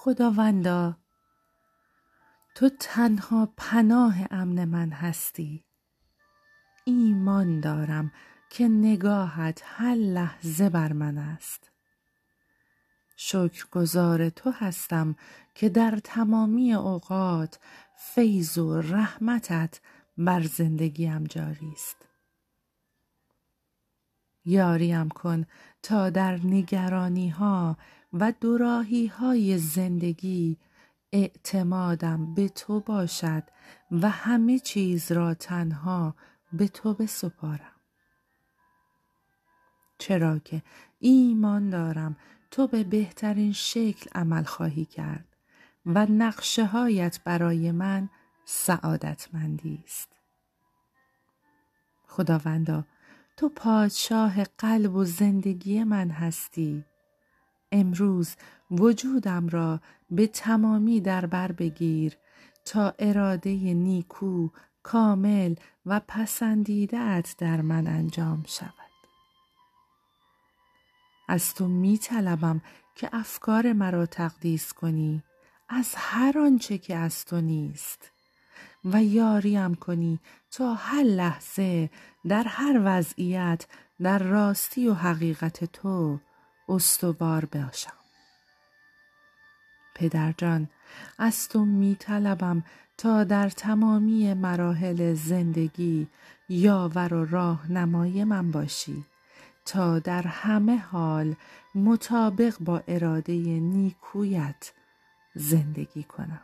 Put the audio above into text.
خداوندا تو تنها پناه امن من هستی. ایمان دارم که نگاهت هر لحظه بر من است. شکرگزار تو هستم که در تمامی اوقات فیض و رحمتت بر زندگیم جاری است. یاریم کن تا در نگرانی ها و دوراهی های زندگی اعتمادم به تو باشد و همه چیز را تنها به تو بسپارم. چرا که ایمان دارم تو به بهترین شکل عمل خواهی کرد و نقشه هایت برای من سعادتمندی است. خداوندا تو پادشاه قلب و زندگی من هستی. امروز وجودم را به تمامی در بر بگیر تا اراده نیکو کامل و پسندیدت در من انجام شود. از تو می طلبم که افکار مرا تقدیس کنی از هر آنچه که از تو نیست. و یاریم کنی تا هر لحظه در هر وضعیت در راستی و حقیقت تو استوار باشم. پدرجان از تو می طلبم تا در تمامی مراحل زندگی یاور و راهنمای من باشی تا در همه حال مطابق با اراده نیکویت زندگی کنم.